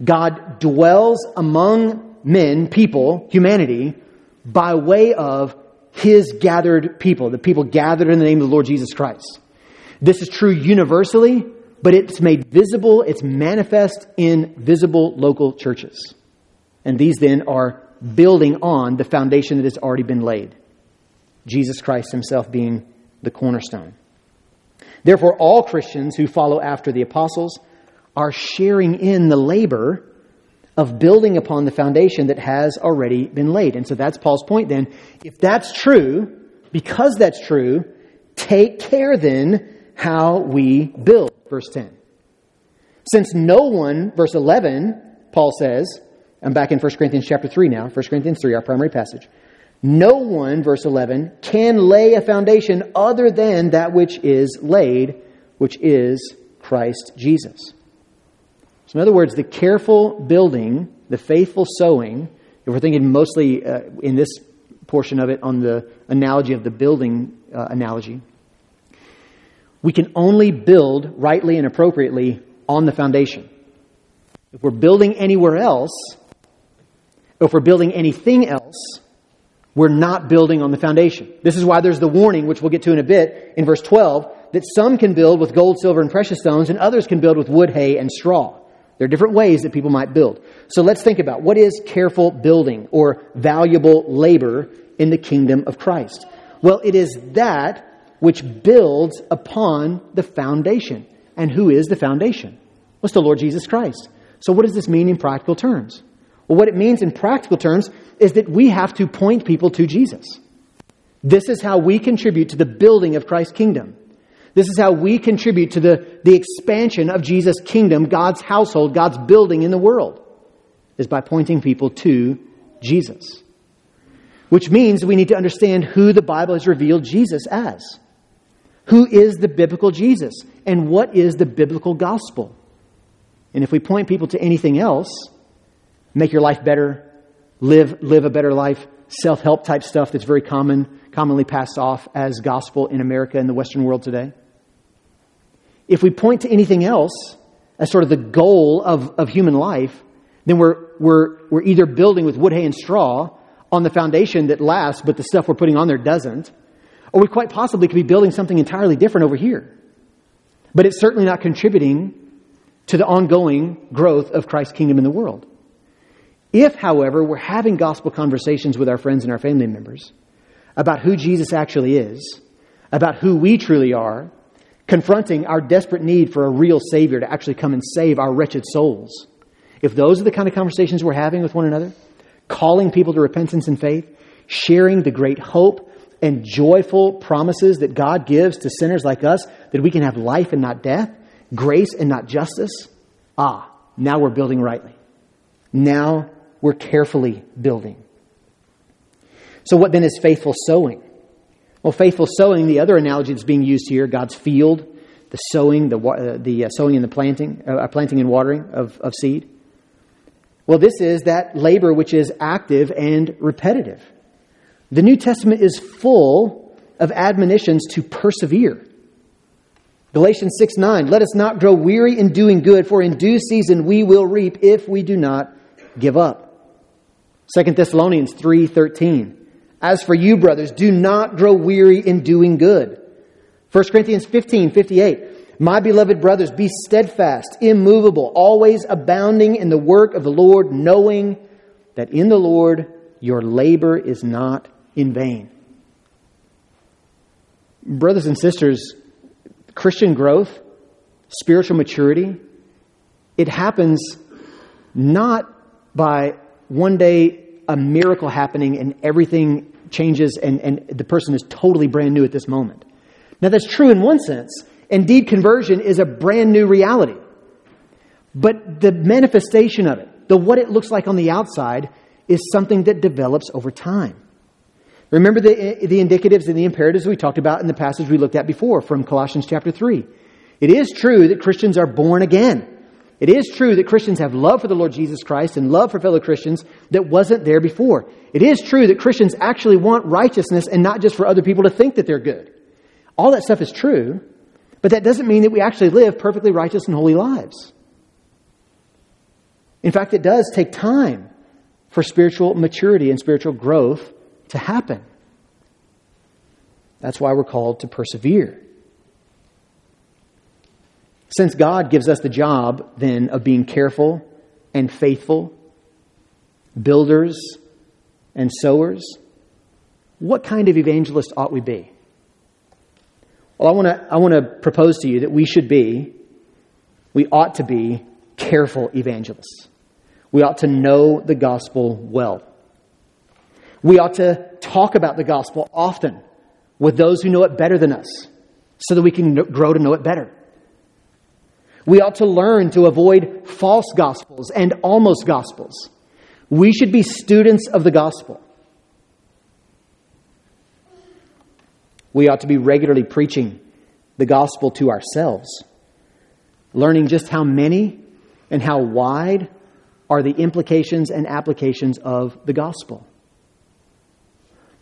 B: God dwells among men, people, humanity, by way of his gathered people, the people gathered in the name of the Lord Jesus Christ. This is true universally, but it's made visible, it's manifest in visible local churches. And these then are building on the foundation that has already been laid. Jesus Christ himself being the cornerstone. Therefore, all Christians who follow after the apostles are sharing in the labor of building upon the foundation that has already been laid. And so that's Paul's point then. If that's true, because that's true, take care then how we build. Verse 10. Since no one, verse 11, Paul says, I'm back in 1 Corinthians chapter 3 now, 1 Corinthians 3, our primary passage. No one, verse 11, can lay a foundation other than that which is laid, which is Christ Jesus. So, in other words, the careful building, the faithful sowing, if we're thinking mostly uh, in this portion of it on the analogy of the building uh, analogy, we can only build rightly and appropriately on the foundation. If we're building anywhere else, if we're building anything else, we're not building on the foundation. This is why there's the warning, which we'll get to in a bit, in verse 12, that some can build with gold, silver, and precious stones, and others can build with wood, hay, and straw. There are different ways that people might build. So let's think about what is careful building or valuable labor in the kingdom of Christ? Well, it is that which builds upon the foundation. And who is the foundation? What's the Lord Jesus Christ? So, what does this mean in practical terms? Well, what it means in practical terms is that we have to point people to Jesus. This is how we contribute to the building of Christ's kingdom. This is how we contribute to the, the expansion of Jesus' kingdom, God's household, God's building in the world, is by pointing people to Jesus. Which means we need to understand who the Bible has revealed Jesus as. Who is the biblical Jesus? And what is the biblical gospel? And if we point people to anything else, make your life better, live, live a better life, self help type stuff that's very common, commonly passed off as gospel in America and the Western world today. If we point to anything else as sort of the goal of, of human life, then we're, we're, we're either building with wood, hay, and straw on the foundation that lasts, but the stuff we're putting on there doesn't, or we quite possibly could be building something entirely different over here. But it's certainly not contributing to the ongoing growth of Christ's kingdom in the world. If, however, we're having gospel conversations with our friends and our family members about who Jesus actually is, about who we truly are, confronting our desperate need for a real Savior to actually come and save our wretched souls, if those are the kind of conversations we're having with one another, calling people to repentance and faith, sharing the great hope and joyful promises that God gives to sinners like us that we can have life and not death, grace and not justice, ah, now we're building rightly. Now we're carefully building. So, what then is faithful sowing? Well, faithful sowing, the other analogy that's being used here, God's field, the sowing, the, uh, the uh, sowing and the planting, uh, planting and watering of, of seed. Well, this is that labor which is active and repetitive. The New Testament is full of admonitions to persevere. Galatians 6 9, let us not grow weary in doing good, for in due season we will reap if we do not give up. 2 Thessalonians 3 13, as for you, brothers, do not grow weary in doing good. 1 Corinthians 15 58, my beloved brothers, be steadfast, immovable, always abounding in the work of the Lord, knowing that in the Lord your labor is not in vain. Brothers and sisters, Christian growth, spiritual maturity, it happens not by one day a miracle happening and everything changes and, and the person is totally brand new at this moment. Now, that's true in one sense. Indeed, conversion is a brand new reality. But the manifestation of it, the what it looks like on the outside, is something that develops over time. Remember the, the indicatives and the imperatives we talked about in the passage we looked at before from Colossians chapter 3. It is true that Christians are born again. It is true that Christians have love for the Lord Jesus Christ and love for fellow Christians that wasn't there before. It is true that Christians actually want righteousness and not just for other people to think that they're good. All that stuff is true. But that doesn't mean that we actually live perfectly righteous and holy lives. In fact, it does take time for spiritual maturity and spiritual growth to happen. That's why we're called to persevere. Since God gives us the job, then, of being careful and faithful, builders and sowers, what kind of evangelist ought we be? Well, I want to I want to propose to you that we should be, we ought to be careful evangelists. We ought to know the gospel well. We ought to talk about the gospel often with those who know it better than us so that we can grow to know it better. We ought to learn to avoid false gospels and almost gospels. We should be students of the gospel. We ought to be regularly preaching the gospel to ourselves, learning just how many and how wide are the implications and applications of the gospel.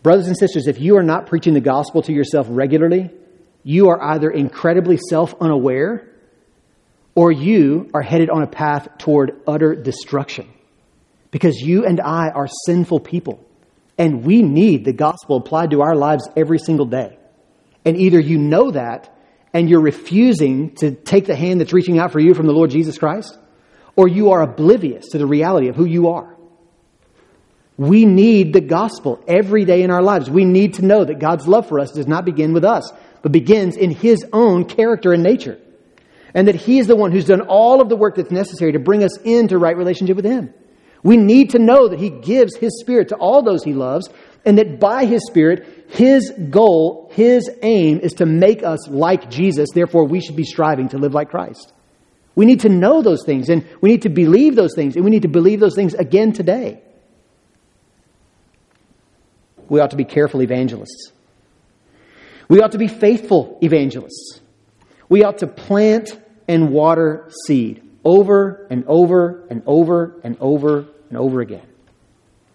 B: Brothers and sisters, if you are not preaching the gospel to yourself regularly, you are either incredibly self unaware or you are headed on a path toward utter destruction. Because you and I are sinful people. And we need the gospel applied to our lives every single day. And either you know that and you're refusing to take the hand that's reaching out for you from the Lord Jesus Christ, or you are oblivious to the reality of who you are. We need the gospel every day in our lives. We need to know that God's love for us does not begin with us, but begins in His own character and nature. And that He is the one who's done all of the work that's necessary to bring us into right relationship with Him. We need to know that He gives His Spirit to all those He loves, and that by His Spirit, His goal, His aim is to make us like Jesus. Therefore, we should be striving to live like Christ. We need to know those things, and we need to believe those things, and we need to believe those things again today. We ought to be careful evangelists. We ought to be faithful evangelists. We ought to plant and water seed over and over and over and over and over again.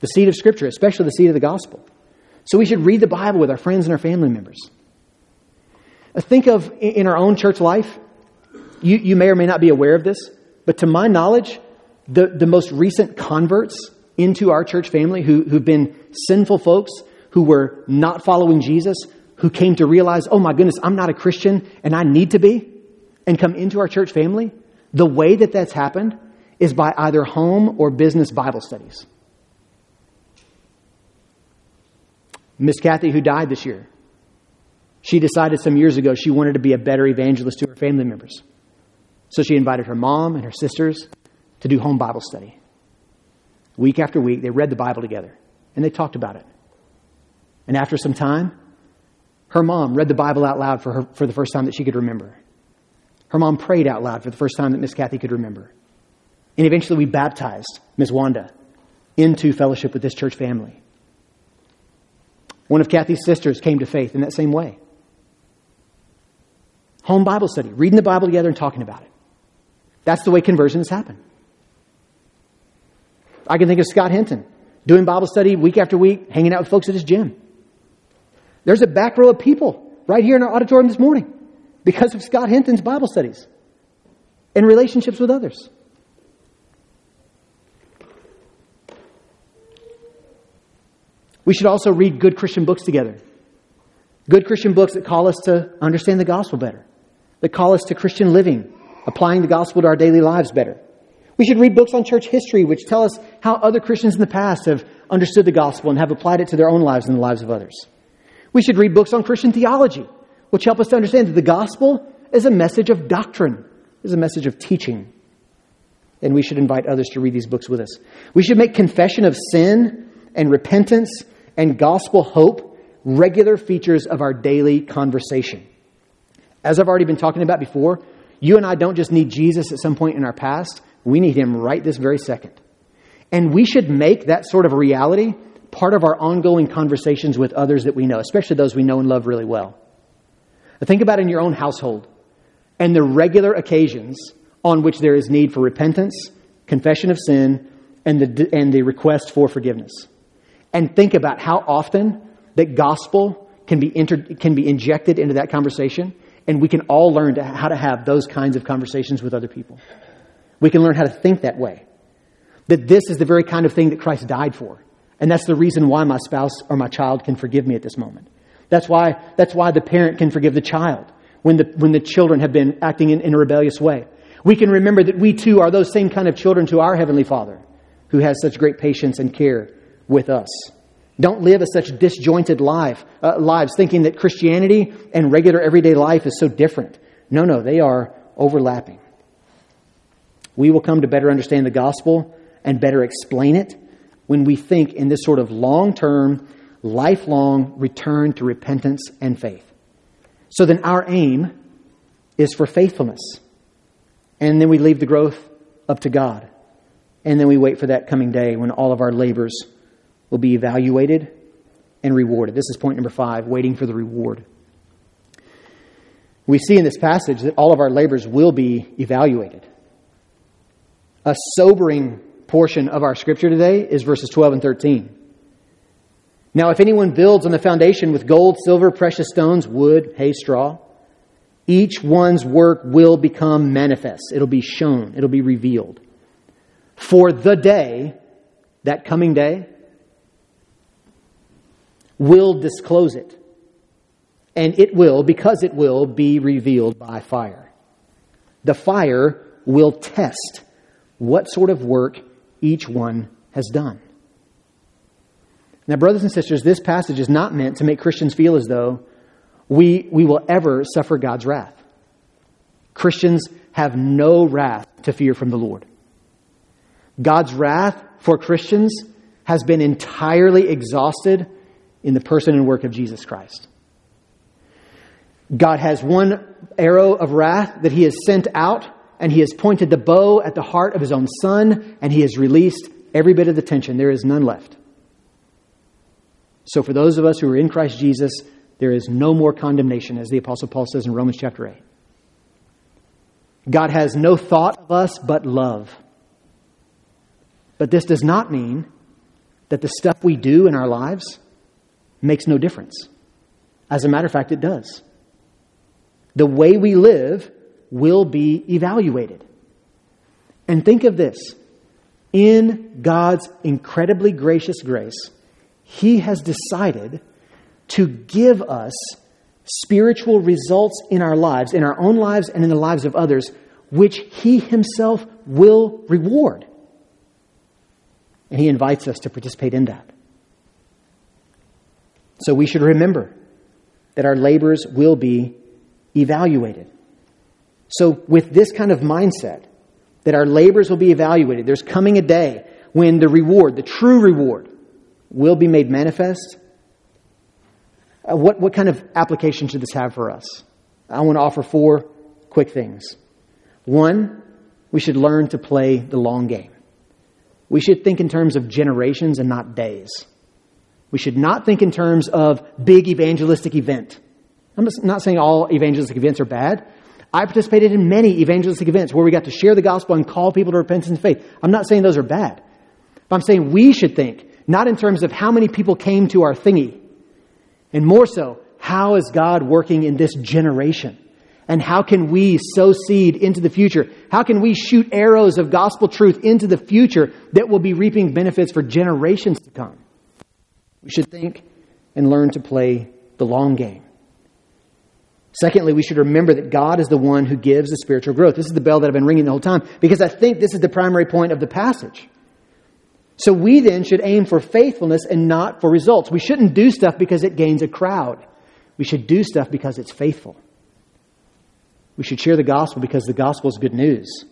B: The seed of Scripture, especially the seed of the gospel. So we should read the Bible with our friends and our family members. Uh, think of in our own church life, you, you may or may not be aware of this, but to my knowledge, the, the most recent converts into our church family who, who've been sinful folks who were not following Jesus, who came to realize, oh my goodness, I'm not a Christian and I need to be, and come into our church family, the way that that's happened is by either home or business Bible studies. Miss Kathy, who died this year, she decided some years ago she wanted to be a better evangelist to her family members. So she invited her mom and her sisters to do home Bible study. Week after week, they read the Bible together and they talked about it. And after some time, her mom read the Bible out loud for, her, for the first time that she could remember. Her mom prayed out loud for the first time that Miss Kathy could remember. And eventually we baptized Miss Wanda into fellowship with this church family. One of Kathy's sisters came to faith in that same way. Home Bible study, reading the Bible together and talking about it. That's the way conversions happen. I can think of Scott Hinton doing Bible study week after week, hanging out with folks at his gym. There's a back row of people right here in our auditorium this morning because of Scott Hinton's Bible studies and relationships with others. We should also read good Christian books together. Good Christian books that call us to understand the gospel better, that call us to Christian living, applying the gospel to our daily lives better. We should read books on church history which tell us how other Christians in the past have understood the gospel and have applied it to their own lives and the lives of others. We should read books on Christian theology, which help us to understand that the gospel is a message of doctrine, is a message of teaching. And we should invite others to read these books with us. We should make confession of sin and repentance and gospel hope regular features of our daily conversation. As I've already been talking about before, you and I don't just need Jesus at some point in our past, we need him right this very second. And we should make that sort of reality part of our ongoing conversations with others that we know, especially those we know and love really well. Think about in your own household and the regular occasions on which there is need for repentance, confession of sin, and the, and the request for forgiveness. And think about how often that gospel can be, entered, can be injected into that conversation, and we can all learn to, how to have those kinds of conversations with other people. We can learn how to think that way. That this is the very kind of thing that Christ died for. And that's the reason why my spouse or my child can forgive me at this moment. That's why, that's why the parent can forgive the child when the, when the children have been acting in, in a rebellious way. We can remember that we too are those same kind of children to our Heavenly Father who has such great patience and care with us. Don't live a such disjointed life, uh, lives thinking that Christianity and regular everyday life is so different. No, no, they are overlapping. We will come to better understand the gospel and better explain it when we think in this sort of long term, lifelong return to repentance and faith. So then our aim is for faithfulness. And then we leave the growth up to God. And then we wait for that coming day when all of our labors will be evaluated and rewarded. This is point number five waiting for the reward. We see in this passage that all of our labors will be evaluated. A sobering portion of our scripture today is verses 12 and 13. Now, if anyone builds on the foundation with gold, silver, precious stones, wood, hay, straw, each one's work will become manifest. It'll be shown, it'll be revealed. For the day, that coming day, will disclose it. And it will, because it will, be revealed by fire. The fire will test what sort of work each one has done. Now, brothers and sisters, this passage is not meant to make Christians feel as though we, we will ever suffer God's wrath. Christians have no wrath to fear from the Lord. God's wrath for Christians has been entirely exhausted in the person and work of Jesus Christ. God has one arrow of wrath that he has sent out, and he has pointed the bow at the heart of his own son, and he has released every bit of the tension. There is none left. So, for those of us who are in Christ Jesus, there is no more condemnation, as the Apostle Paul says in Romans chapter 8. God has no thought of us but love. But this does not mean that the stuff we do in our lives makes no difference. As a matter of fact, it does. The way we live will be evaluated. And think of this in God's incredibly gracious grace, He has decided to give us spiritual results in our lives, in our own lives and in the lives of others, which He Himself will reward. And He invites us to participate in that. So we should remember that our labors will be evaluated. So, with this kind of mindset, that our labors will be evaluated, there's coming a day when the reward, the true reward, will be made manifest. Uh, what, what kind of application should this have for us? I want to offer four quick things. One, we should learn to play the long game. We should think in terms of generations and not days. We should not think in terms of big evangelistic event. I'm not saying all evangelistic events are bad. I participated in many evangelistic events where we got to share the gospel and call people to repentance and faith. I'm not saying those are bad. But I'm saying we should think, not in terms of how many people came to our thingy, and more so, how is God working in this generation? And how can we sow seed into the future? How can we shoot arrows of gospel truth into the future that will be reaping benefits for generations to come? We should think and learn to play the long game. Secondly, we should remember that God is the one who gives the spiritual growth. This is the bell that I've been ringing the whole time because I think this is the primary point of the passage. So we then should aim for faithfulness and not for results. We shouldn't do stuff because it gains a crowd. We should do stuff because it's faithful. We should share the gospel because the gospel is good news.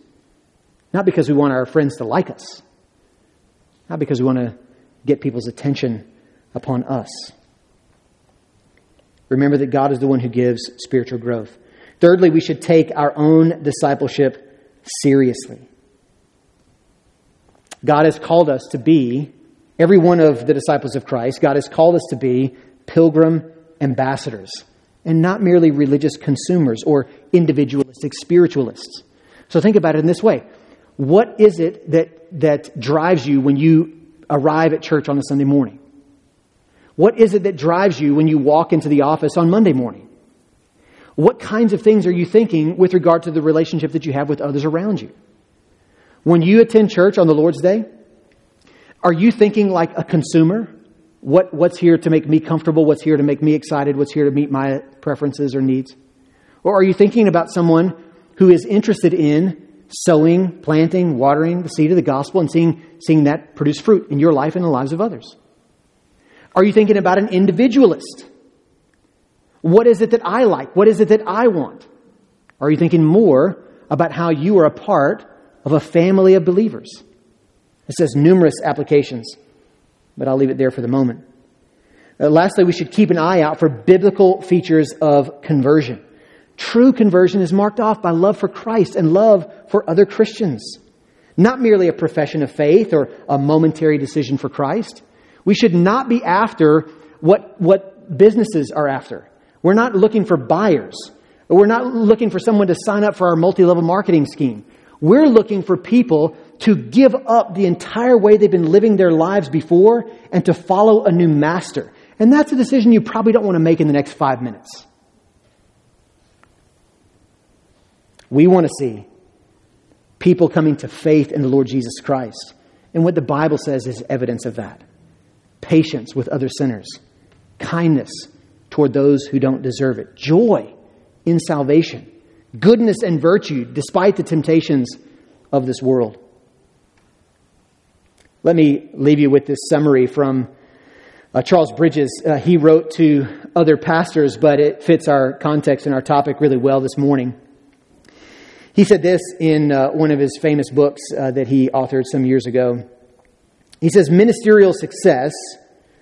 B: Not because we want our friends to like us. Not because we want to get people's attention upon us. Remember that God is the one who gives spiritual growth. Thirdly, we should take our own discipleship seriously. God has called us to be, every one of the disciples of Christ, God has called us to be pilgrim ambassadors and not merely religious consumers or individualistic spiritualists. So think about it in this way What is it that, that drives you when you arrive at church on a Sunday morning? What is it that drives you when you walk into the office on Monday morning? What kinds of things are you thinking with regard to the relationship that you have with others around you? When you attend church on the Lord's Day, are you thinking like a consumer? What, what's here to make me comfortable? What's here to make me excited? What's here to meet my preferences or needs? Or are you thinking about someone who is interested in sowing, planting, watering the seed of the gospel and seeing, seeing that produce fruit in your life and the lives of others? Are you thinking about an individualist? What is it that I like? What is it that I want? Are you thinking more about how you are a part of a family of believers? It says numerous applications, but I'll leave it there for the moment. Uh, lastly, we should keep an eye out for biblical features of conversion. True conversion is marked off by love for Christ and love for other Christians. Not merely a profession of faith or a momentary decision for Christ. We should not be after what, what businesses are after. We're not looking for buyers. We're not looking for someone to sign up for our multi level marketing scheme. We're looking for people to give up the entire way they've been living their lives before and to follow a new master. And that's a decision you probably don't want to make in the next five minutes. We want to see people coming to faith in the Lord Jesus Christ. And what the Bible says is evidence of that patience with other sinners, kindness toward those who don't deserve it, joy in salvation, goodness and virtue despite the temptations of this world. Let me leave you with this summary from uh, Charles Bridges. Uh, he wrote to other pastors, but it fits our context and our topic really well this morning. He said this in uh, one of his famous books uh, that he authored some years ago. He says ministerial success,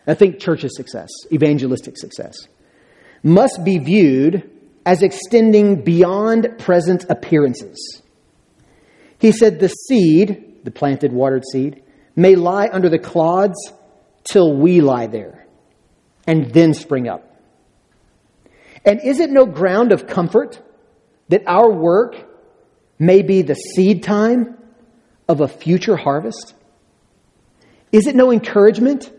B: I think church's success, evangelistic success, must be viewed as extending beyond present appearances. He said the seed, the planted, watered seed, may lie under the clods till we lie there and then spring up. And is it no ground of comfort that our work may be the seed time of a future harvest? Is it no encouragement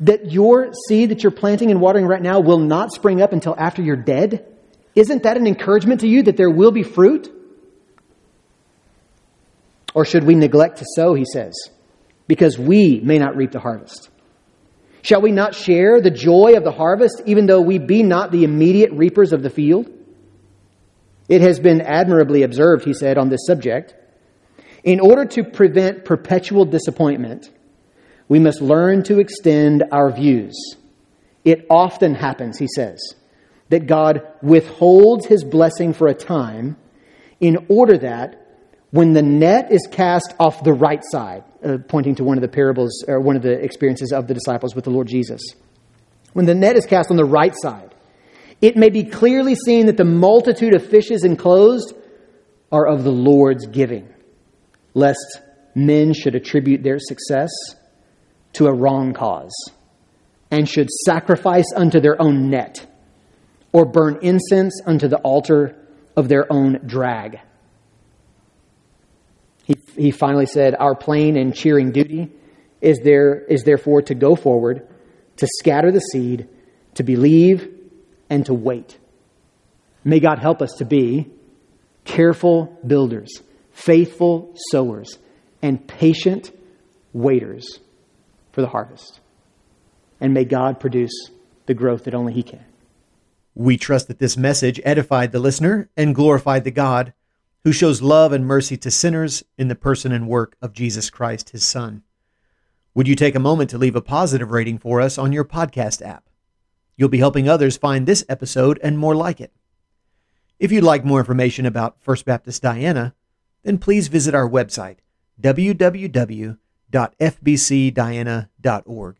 B: that your seed that you're planting and watering right now will not spring up until after you're dead? Isn't that an encouragement to you that there will be fruit? Or should we neglect to sow, he says, because we may not reap the harvest? Shall we not share the joy of the harvest, even though we be not the immediate reapers of the field? It has been admirably observed, he said, on this subject. In order to prevent perpetual disappointment, we must learn to extend our views. It often happens, he says, that God withholds his blessing for a time in order that when the net is cast off the right side, uh, pointing to one of the parables or one of the experiences of the disciples with the Lord Jesus, when the net is cast on the right side, it may be clearly seen that the multitude of fishes enclosed are of the Lord's giving, lest men should attribute their success to a wrong cause and should sacrifice unto their own net or burn incense unto the altar of their own drag. He, he finally said, Our plain and cheering duty is, there, is therefore to go forward, to scatter the seed, to believe, and to wait. May God help us to be careful builders, faithful sowers, and patient waiters for the harvest. And may God produce the growth that only He can.
A: We trust that this message edified the listener and glorified the God who shows love and mercy to sinners in the person and work of Jesus Christ, his Son. Would you take a moment to leave a positive rating for us on your podcast app? You'll be helping others find this episode and more like it. If you'd like more information about First Baptist Diana, then please visit our website, www.fbcdiana.org.